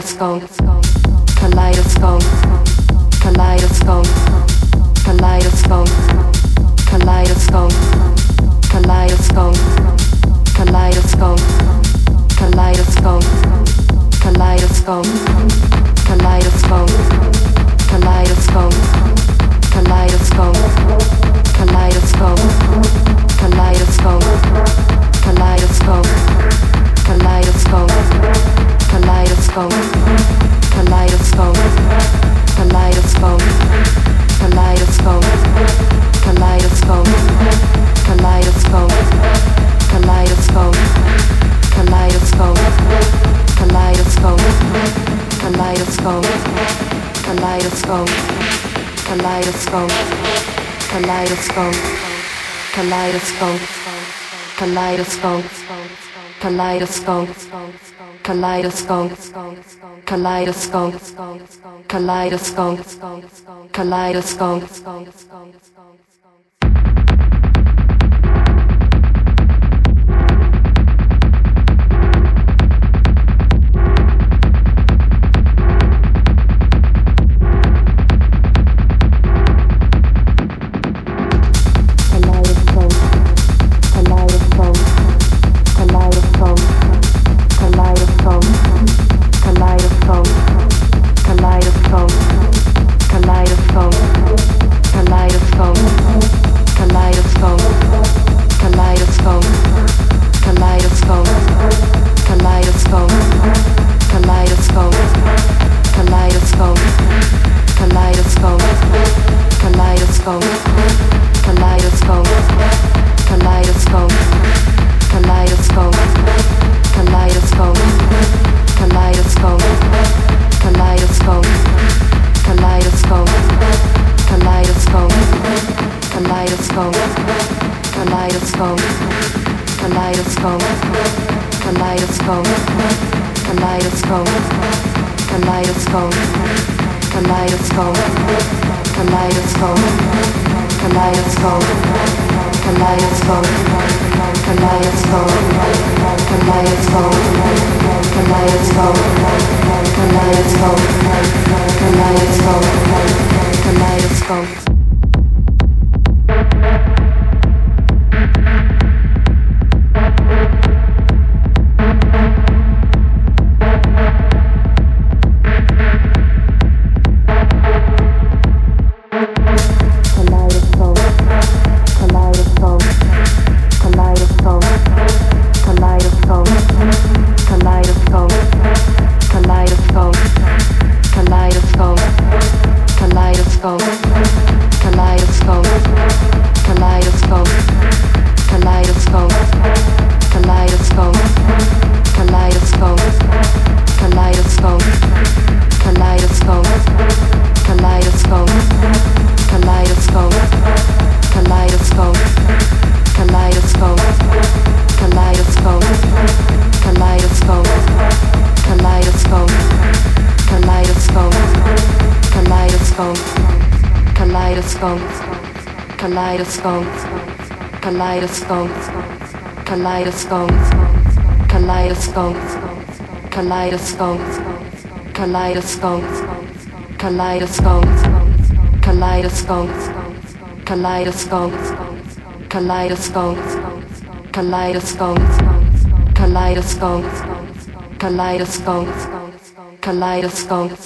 let's go. Kaleidoscope, kaleidoscope, kaleidoscope, kaleidoscope, kaleidoscope, kaleidoscope, kaleidoscope, kaleidoscope kaleidoscope, kaleidoscope, kaleidoscope, kaleidoscope, kaleidoscope, kaleidoscope, kaleidoscope, kaleidoscope, kaleidoscope, kaleidoscope, kaleidoscope. kaleidoscope, kaleidoscope, kaleidoscope, kaleidoscope, kaleidoscope, kaleidoscope, kaleidoscope, kaleidoscope, kaleidoscope, kaleidoscope, kaleidoscope, kaleidoscope,